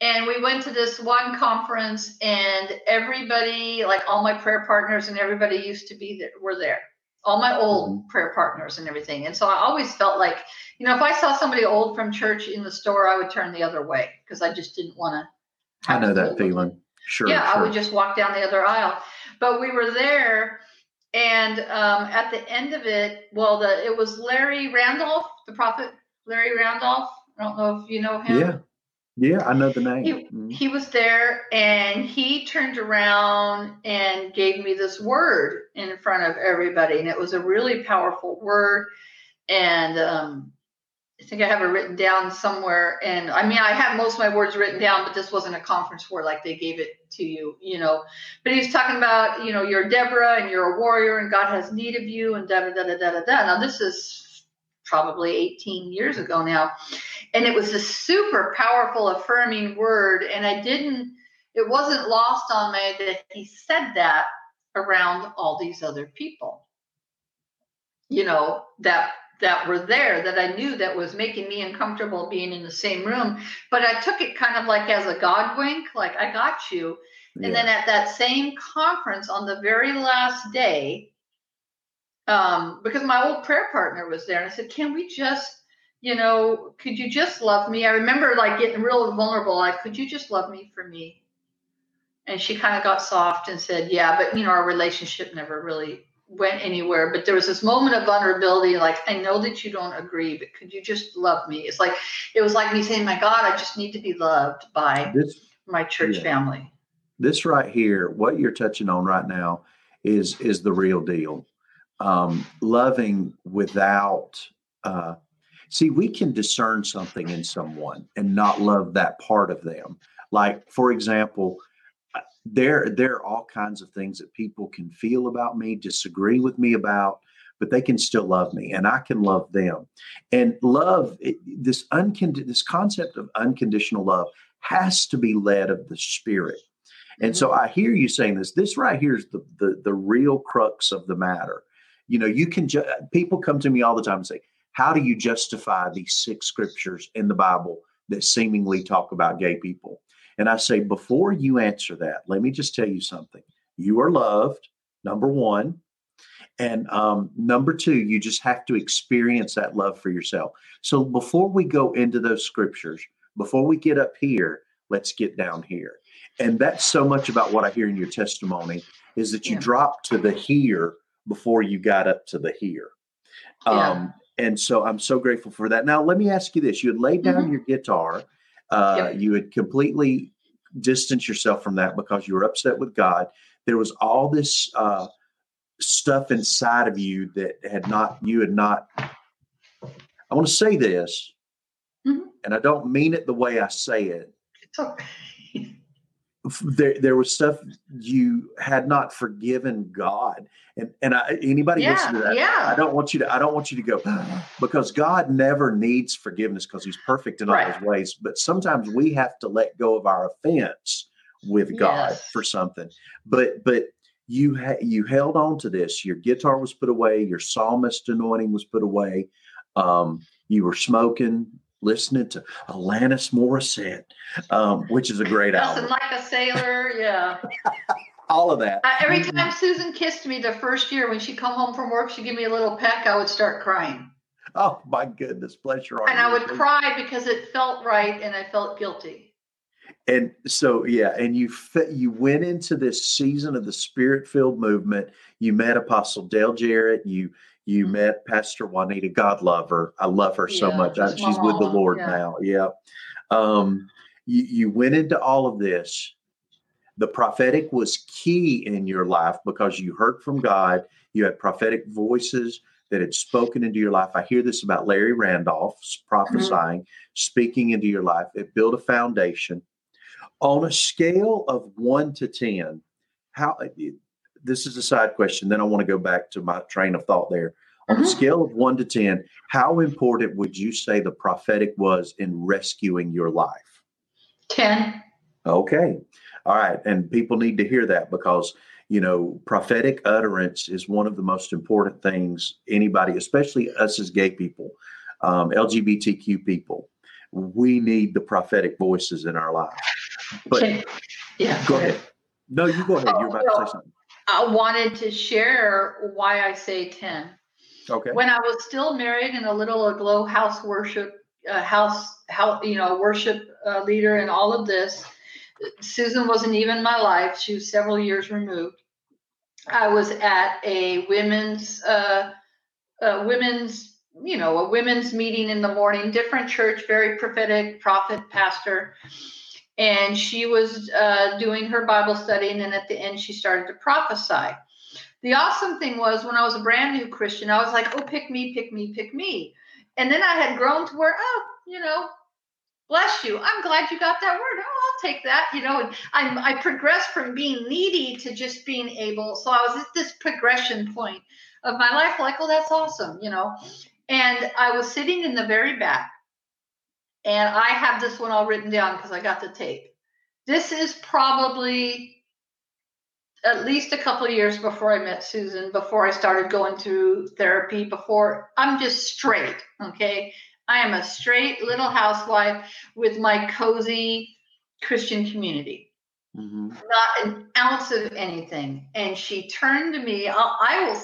and we went to this one conference, and everybody, like all my prayer partners and everybody used to be there, were there. All my old mm-hmm. prayer partners and everything. And so I always felt like, you know, if I saw somebody old from church in the store, I would turn the other way because I just didn't want to. I know that feeling. Sure. Yeah, sure. I would just walk down the other aisle. But we were there, and um, at the end of it, well, the it was Larry Randolph, the prophet Larry Randolph. I don't know if you know him. Yeah. Yeah, I know the name. He, mm-hmm. he was there and he turned around and gave me this word in front of everybody. And it was a really powerful word. And um, I think I have it written down somewhere. And I mean, I have most of my words written down, but this wasn't a conference where like they gave it to you, you know. But he was talking about, you know, you're Deborah and you're a warrior and God has need of you and da da da da da da. Now, this is probably 18 years ago now. And it was a super powerful, affirming word. And I didn't, it wasn't lost on me that he said that around all these other people, you know, that that were there that I knew that was making me uncomfortable being in the same room. But I took it kind of like as a God wink, like I got you. Yeah. And then at that same conference on the very last day, um, because my old prayer partner was there, and I said, Can we just, you know, could you just love me? I remember like getting real vulnerable, like, could you just love me for me? And she kind of got soft and said, Yeah, but you know, our relationship never really went anywhere, but there was this moment of vulnerability. Like, I know that you don't agree, but could you just love me? It's like, it was like me saying, my God, I just need to be loved by this, my church yeah. family. This right here, what you're touching on right now is, is the real deal. Um, loving without, uh, see, we can discern something in someone and not love that part of them. Like, for example, there there are all kinds of things that people can feel about me disagree with me about but they can still love me and i can love them. And love it, this uncond- this concept of unconditional love has to be led of the spirit. And so mm-hmm. i hear you saying this this right here is the the, the real crux of the matter. You know you can ju- people come to me all the time and say how do you justify these six scriptures in the bible that seemingly talk about gay people and I say, before you answer that, let me just tell you something. You are loved, number one. And um, number two, you just have to experience that love for yourself. So before we go into those scriptures, before we get up here, let's get down here. And that's so much about what I hear in your testimony is that you yeah. dropped to the here before you got up to the here. Yeah. Um, and so I'm so grateful for that. Now, let me ask you this you had laid down mm-hmm. your guitar uh, yep. You had completely distanced yourself from that because you were upset with God. There was all this uh, stuff inside of you that had not, you had not. I want to say this, mm-hmm. and I don't mean it the way I say it. There there was stuff you had not forgiven God. And and I, anybody yeah, listen to that? Yeah. I don't want you to I don't want you to go *gasps* because God never needs forgiveness because He's perfect in all His ways. But sometimes we have to let go of our offense with God yes. for something. But but you ha- you held on to this. Your guitar was put away. Your psalmist anointing was put away. Um, you were smoking listening to Alanis Morissette, um, which is a great album. like a sailor, yeah. *laughs* All of that. Uh, every time Susan kissed me the first year when she'd come home from work, she'd give me a little peck, I would start crying. Oh my goodness, bless your heart. And I would cry because it felt right and I felt guilty. And so, yeah, and you you went into this season of the spirit filled movement. You met Apostle Dale Jarrett. You you mm-hmm. met Pastor Juanita. God love her. I love her so yeah, much. I, she's with the Lord yeah. now. Yeah. Um, you, you went into all of this. The prophetic was key in your life because you heard from God. You had prophetic voices that had spoken into your life. I hear this about Larry Randolph prophesying, mm-hmm. speaking into your life. It built a foundation. On a scale of one to 10, how this is a side question. Then I want to go back to my train of thought there. On a scale of one to 10, how important would you say the prophetic was in rescuing your life? 10. Okay. All right. And people need to hear that because, you know, prophetic utterance is one of the most important things anybody, especially us as gay people, um, LGBTQ people, we need the prophetic voices in our lives. But Okay. Yeah. go ahead. No, you go ahead. You're about to say something. I wanted to share why I say 10. Okay. When I was still married and a little aglow house worship, uh, house, house, you know, worship uh, leader and all of this, Susan wasn't even in my life. She was several years removed. I was at a women's, uh, uh, women's, you know, a women's meeting in the morning, different church, very prophetic, prophet, pastor. And she was uh, doing her Bible study, and then at the end, she started to prophesy. The awesome thing was when I was a brand new Christian, I was like, oh, pick me, pick me, pick me. And then I had grown to where, oh, you know, bless you. I'm glad you got that word. Oh, I'll take that. You know, and I, I progressed from being needy to just being able. So I was at this progression point of my life, like, oh, that's awesome, you know. And I was sitting in the very back, and I have this one all written down because I got the tape. This is probably at least a couple of years before I met Susan, before I started going through therapy, before I'm just straight. Okay. I am a straight little housewife with my cozy Christian community, Mhm. not an ounce of anything. And she turned to me, I'll, I will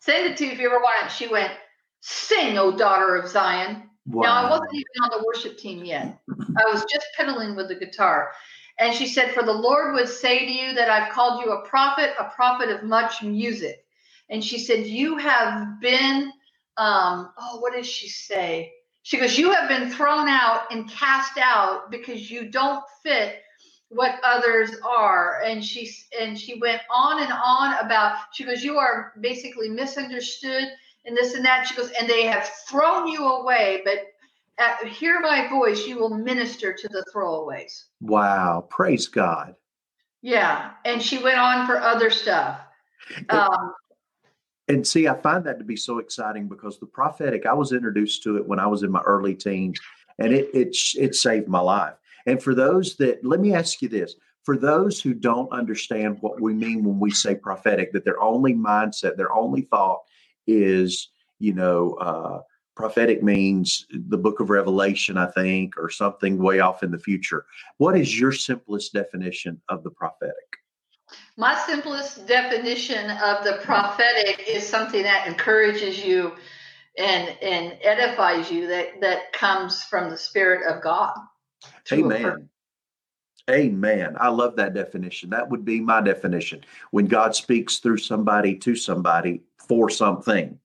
send it to you if you ever want it. She went, Sing, O daughter of Zion. Now, I wasn't even on the worship team yet. I was just piddling with the guitar. And she said, For the Lord would say to you that I've called you a prophet, a prophet of much music. And she said, You have been, um, oh, what did she say? She goes, You have been thrown out and cast out because you don't fit what others are and she and she went on and on about she goes you are basically misunderstood and this and that she goes and they have thrown you away but at, hear my voice you will minister to the throwaways Wow. Praise God. yeah and she went on for other stuff um, And see, I find that to be so exciting because the prophetic, I was introduced to it when I was in my early teens and it it it saved my life. And for those that let me ask you this, for those who don't understand what we mean when we say prophetic, that their only mindset, their only thought is, you know, uh prophetic means the book of Revelation, I think, or something way off in the future. What is your simplest definition of the prophetic? my simplest definition of the prophetic is something that encourages you and and edifies you that that comes from the spirit of god to a person. Amen. Amen. I love that definition. That would be my definition. When God speaks through somebody to somebody for something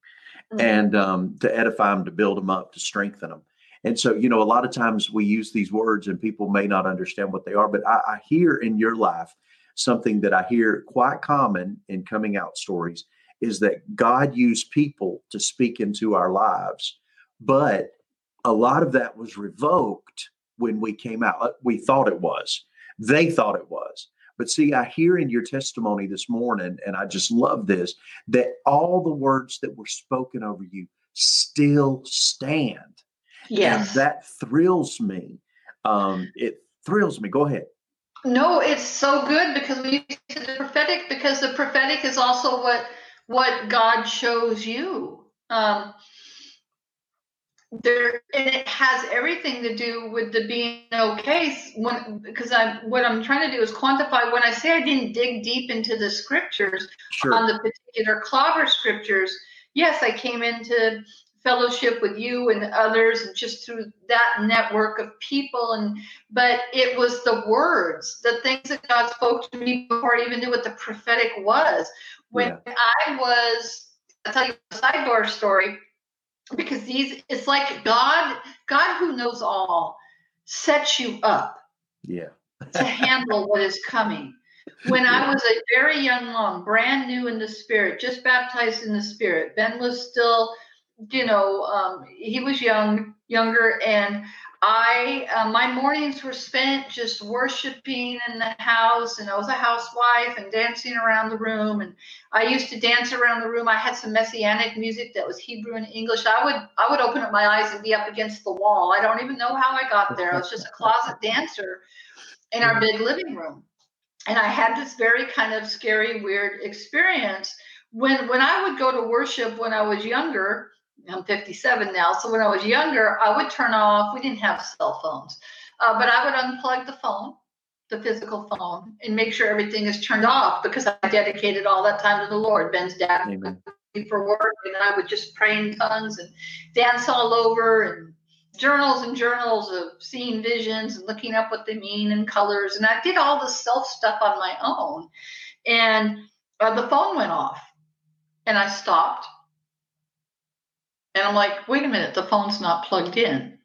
Mhm. and um, to edify them, to build them up, to strengthen them. And so, you know, a lot of times we use these words and people may not understand what they are, but I, I hear in your life something that I hear quite common in coming out stories is that God used people to speak into our lives, but a lot of that was revoked when we came out. Uh, We thought it was, they thought it was. But see, I hear in your testimony this morning, and I just love this, that all the words that were spoken over you still stand. yes And that thrills me. Um, it thrills me. Go ahead. no it's so good because we use the prophetic because the prophetic is also what what god shows you um there and it has everything to do with the being okay when because I'm what i'm trying to do is quantify when i say i didn't dig deep into the scriptures Sure. on the particular clobber scriptures yes i came into fellowship with you and others and just through that network of people and but it was the words the things that god spoke to me before i even knew what the prophetic was. When i was i'll tell you a sidebar story because these it's like god god who knows all sets you up yeah. to handle what is coming. When I was a very young mom, brand new in the spirit, just baptized in the spirit, Ben was still, you know, um, he was young, younger, and I uh, my mornings were spent just worshiping in the house, and I was a housewife and dancing around the room. And I used to dance around the room. I had some messianic music that was Hebrew and English. I would I would open up my eyes and be up against the wall. I don't even know how I got there. I was just a closet dancer in our big living room, and I had this very kind of scary, weird experience when when I would go to worship when I was younger I'm 57 now. So when I was younger, I would turn off, we didn't have cell phones, uh, but I would unplug the phone, the physical phone, and make sure everything is turned off because I dedicated all that time to the Lord. Ben's dad Amen. for work, and I would just pray in tongues and dance all over and journals and journals of seeing visions and looking up what they mean and colors. And I did all this self stuff on my own. And uh, the phone went off and I stopped and I'm like, wait a minute, the phone's not plugged in.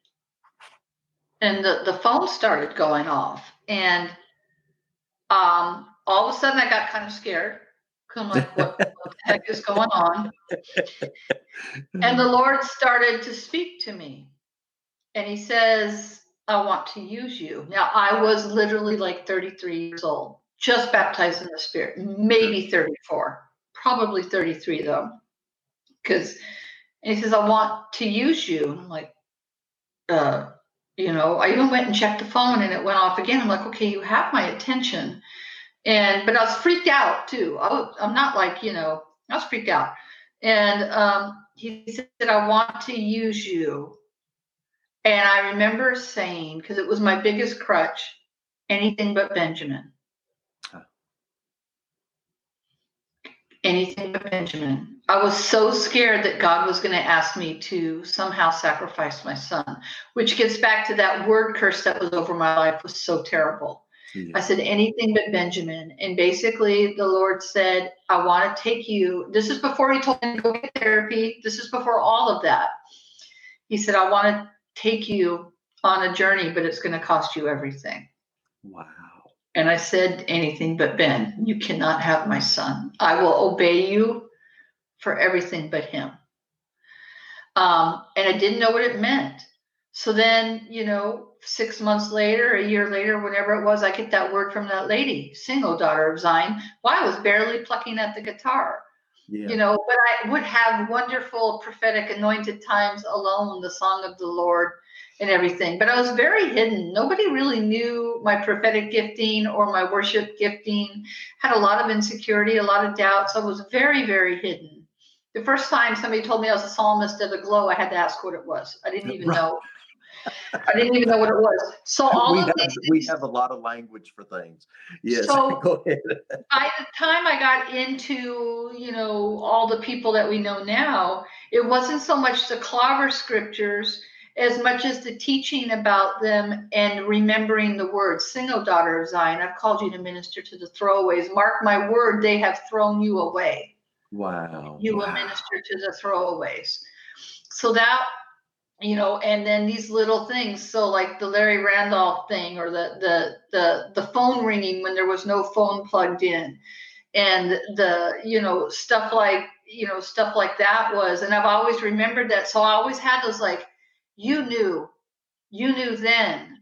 And the, the phone started going off. And um, all of a sudden I got kind of scared. I'm like, what, what the heck is going on? And the Lord started to speak to me. And he says, I want to use you. Now, I was literally like 33 years old, just baptized in the Spirit, maybe 34, probably 33 though, because and he says, I want to use you. And I'm like, uh, you know, I even went and checked the phone and it went off again. I'm like, okay, you have my attention. And, but I was freaked out too. I was, I'm not like, you know, I was freaked out. And um, he said, I want to use you. And I remember saying, because it was my biggest crutch, anything but Benjamin. Anything but Benjamin. I was so scared that God was going to ask me to somehow sacrifice my son, which gets back to that word curse that was over my life was so terrible. I said anything but Benjamin. And basically the Lord said, I want to take you. This is before he told me to go get therapy. This is before all of that. He said, I want to take you on a journey, but it's going to cost you everything. Wow. And I said, anything but Ben, you cannot have my son. I will obey you for everything but him. Um, and I didn't know what it meant. So then, you know, six months later, a year later, whatever it was, I get that word from that lady, single daughter of Zion. Well, I was barely plucking at the guitar. Yeah. You know, but I would have wonderful prophetic anointed times alone, the song of the Lord and everything. But I was very hidden. Nobody really knew my prophetic gifting or my worship gifting. Had a lot of insecurity, a lot of doubts. I was very, very hidden the first time somebody told me I was a psalmist of the glow, I had to ask what it was. I didn't even right. know. I didn't even know what it was. So *laughs* all we of have, these we have a lot of language for things. Yes. So *laughs* go ahead. by the time I got into, you know, all the people that we know now, it wasn't so much the clobber scriptures as much as the teaching about them and remembering the words. Sing, O daughter of Zion, I've called you to minister to the throwaways. Mark my word, they have thrown you away. Wow. You wow. will minister to the throwaways. So that, you know, and then these little things. So like the Larry Randolph thing or the the the the phone ringing when there was no phone plugged in. And the, you know, stuff like, you know, stuff like that was. And I've always remembered that. So I always had those like, you knew, you knew then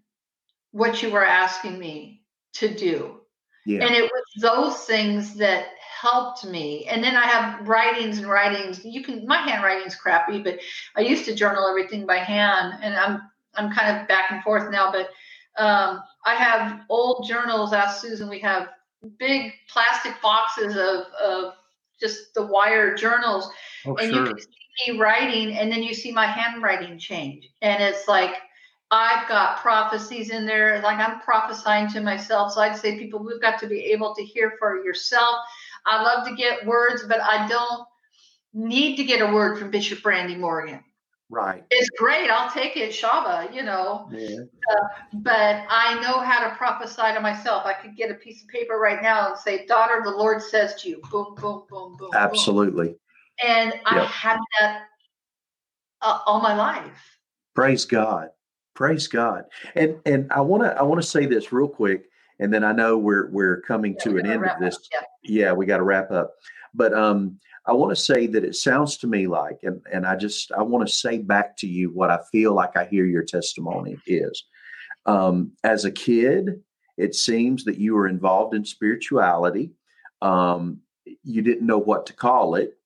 what you were asking me to do. Yeah. And it was those things that helped me. And then I have writings and writings. You can my handwriting's crappy, but I used to journal everything by hand, and I'm I'm kind of back and forth now. But um, I have old journals. Ask Susan. We have big plastic boxes of of just the wire journals, oh, and sure. you can see me writing, and then you see my handwriting change, and it's like. I've got prophecies in there, like I'm prophesying to myself. So I'd say, people, we've got to be able to hear for yourself I love to get words, but I don't need to get a word from Bishop Brandy Morgan. Right. It's great. I'll take it, Shava, you know. Yeah. Uh, but I know how to prophesy to myself. I could get a piece of paper right now and say, Daughter, the Lord says to you, boom, boom, boom, boom. Absolutely. Boom. And yep. I had that uh, all my life. Praise God. Praise God. And and I want to I want to say this real quick and then I know we're we're coming Yeah, to an end of up. this. Yeah. Yeah, we got to wrap up. But um, I want to say that it sounds to me like, and and I just I want to say back to you what I feel like I hear your testimony is. Um, as a kid, it seems that you were involved in spirituality. Um, you didn't know what to call it.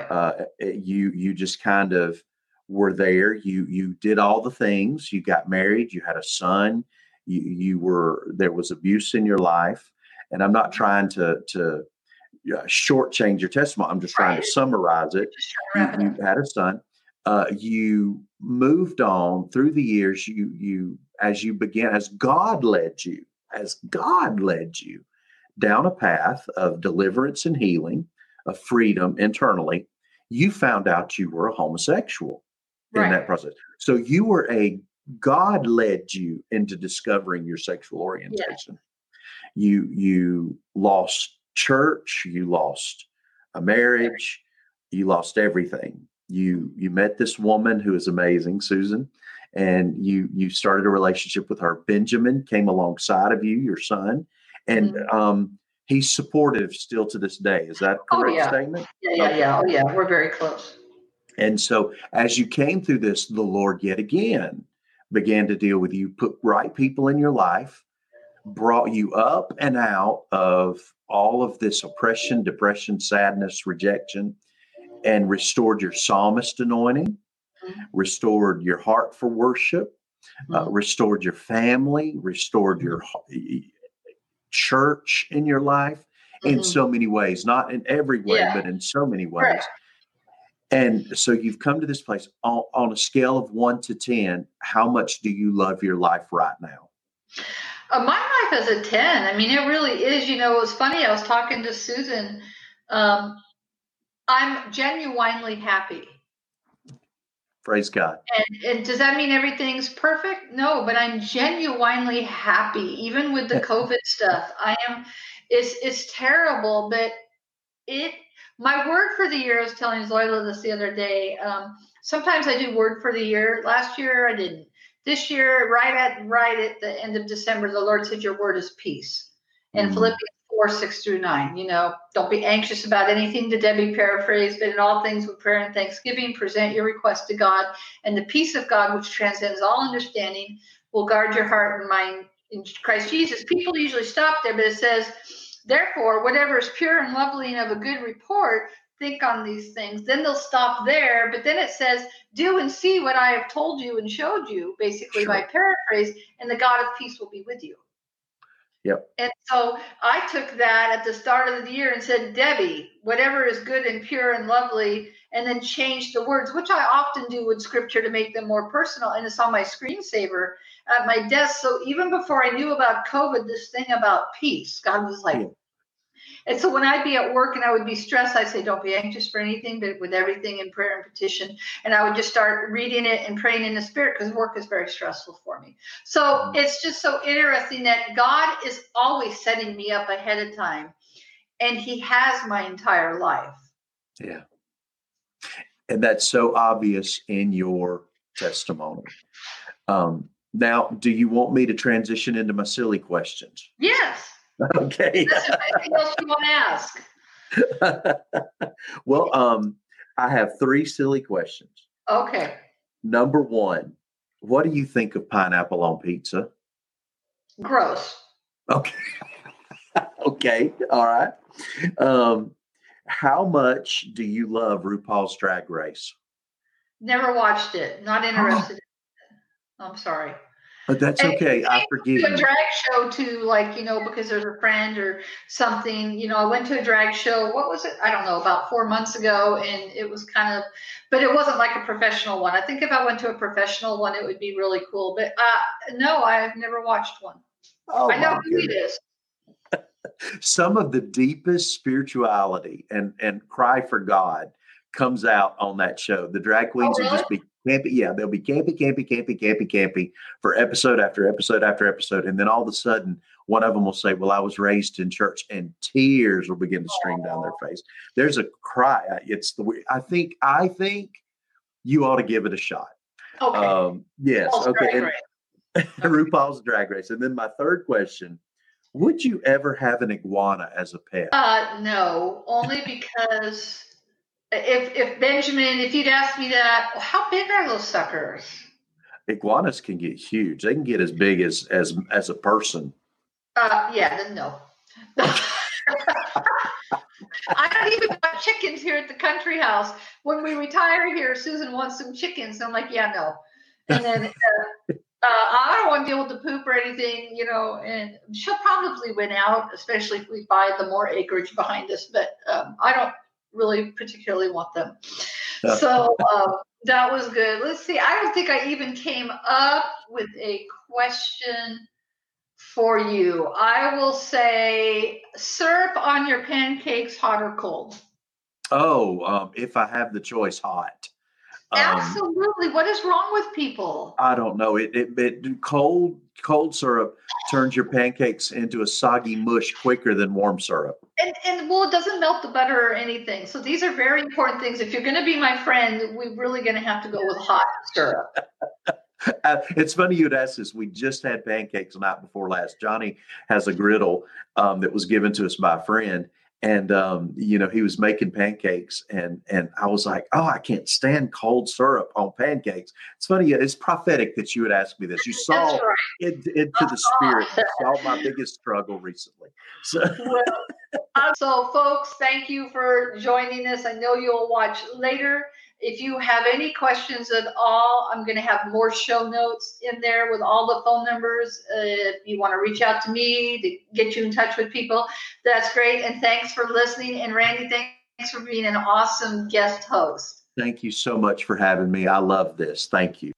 Right. Uh, you you just kind of were there. You you did all the things. You got married. You had a son. You you were there was abuse in your life. And I'm not trying to to uh, shortchange your testimony. I'm just trying Right. to summarize it Just trying to you, you had a son uh, you moved on through the years you you as you began as god led you as god led you down a path of deliverance and healing of freedom internally you found out you were a homosexual in that process. So you were a god led you into discovering your sexual orientation. You you lost church you lost a marriage you lost everything. You you met this woman who is amazing susan and you you started a relationship with her. Benjamin came alongside of you your son and Mhm. um he's supportive still to this day is that a Oh, correct yeah. statement Yeah, yeah, yeah. Oh, yeah. We're very close. and so as you came through this, the Lord yet again began to deal with you, put right people in your life, brought you up and out of all of this oppression, depression, sadness, rejection, and restored your psalmist anointing, Mhm. restored your heart for worship, uh, Mhm. restored your family, restored your church in your life in Mhm. so many ways, not in every way, Yeah. but in so many ways. Right. And so you've come to this place on, on a scale of one to 10. How much do you love your life right now? Uh, my life is a 10. I mean, it really is. You know, it was funny. I was talking to Susan. Um, I'm genuinely happy. Praise God. And, and does that mean everything's perfect? No, but I'm genuinely happy, even with the COVID stuff. I am. It's it's terrible, but it. My word for the year. I was telling Zoila this the other day. Um, sometimes I do word for the year. Last year I didn't. This year, right at right at the end of December, the Lord said, "Your word is peace." And Mm. Philippians four six through nine. You know, don't be anxious about anything. To Debbie paraphrase, but in all things with prayer and thanksgiving, present your request to God, and the peace of God, which transcends all understanding, will guard your heart and mind in Christ Jesus. People usually stop there, but it says, therefore, whatever is pure and lovely and of a good report, think on these things. Then they'll stop there, but then it says, do and see what I have told you and showed you, basically Sure. my paraphrase, and the God of peace will be with you. Yep. And so I took that at the start of the year and said, Debbie, whatever is good and pure and lovely, and then changed the words, which I often do with scripture to make them more personal. And it's on my screensaver at my desk. So even before I knew about COVID, this thing about peace, God was like, Yeah. And so when I'd be at work and I would be stressed, I'd say, Don't be anxious for anything, but with everything in prayer and petition. And I would just start reading it and praying in the spirit because work is very stressful for me. So it's just so interesting that God is always setting me up ahead of time. And He has my entire life. Yeah. And that's so obvious in your testimony. Um, now, do you want me to transition into my silly questions? Yes. *laughs* Okay. Anything else you want to ask? *laughs* well, um, I have three silly questions. Okay. Number one, what do you think of pineapple on pizza? Gross. Okay. *laughs* okay. All right. Um, how much do you love RuPaul's Drag Race? Never watched it. Not interested. in it. I'm sorry. But that's okay. I to forgive a drag show too, like you know, because there's a friend or something. You know, I went to a drag show. What was it? I don't know. About four months ago, and it was kind of, but it wasn't like a professional one. I think if I went to a professional one, it would be really cool. But uh, no, I've never watched one. Oh, I know who goodness. is. *laughs* Some of the deepest spirituality and, and cry for God comes out on that show. The drag queens will just be campy. Yeah, they'll be campy, campy, campy, campy, campy for episode after episode after episode. And then all of a sudden, one of them will say, Well, I was raised in church, and tears will begin to stream down their face. There's a cry. It's the I think, I think you ought to give it a shot. Okay. Um, yes. Paul's okay. Drag and-. *laughs* RuPaul's Drag Race. And then my third question Would you ever have an iguana as a pet? Uh, no, only because if if Benjamin, if you'd asked me that, how big are those suckers? Iguanas can get huge. They can get as big as as as a person. Uh, yeah, then no. *laughs* I don't even have chickens here at the country house. When we retire here, Susan wants some chickens. I'm like, yeah, no. And then uh, uh, I don't want to deal with the poop or anything, you know. And she'll probably win out, especially if we buy the more acreage behind us. But um, I don't really particularly want them. So um, that was good. Let's see. I don't think I even came up with a question for you. I will say syrup on your pancakes, hot or cold. Oh, um, if I have the choice, hot. Um, Absolutely. What is wrong with people? I don't know. It, it, it cold cold syrup turns your pancakes into a soggy mush quicker than warm syrup. And, and well, it doesn't melt the butter or anything. So these are very important things. If you're going to be my friend, we're really going to have to go with hot syrup. *laughs* Uh, it's funny you'd ask this. We just had pancakes the night before last. Johnny has a griddle um, that was given to us by a friend, and um, you know he was making pancakes, and and I was like, oh, I can't stand cold syrup on pancakes. It's funny. It's prophetic that you would ask me this. You *laughs* saw right. it, into the spirit. You saw my *laughs* biggest struggle recently. So. well, *laughs* so folks, thank you for joining us. I know you'll watch later. If you have any questions at all, I'm going to have more show notes in there with all the phone numbers. Uh, if you want to reach out to me to get you in touch with people, that's great. And thanks for listening. And Randy, thanks for being an awesome guest host. Thank you so much for having me. I love this. Thank you.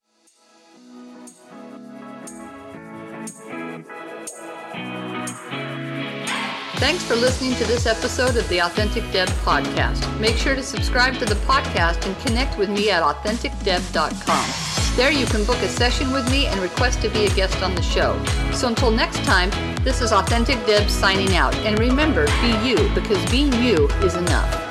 Thanks for listening to this episode of the Authentic Deb podcast. Make sure to subscribe to the podcast and connect with me at authenticdeb.com. There you can book a session with me and request to be a guest on the show. So until next time, this is Authentic Deb signing out. And remember, be you because being you is enough.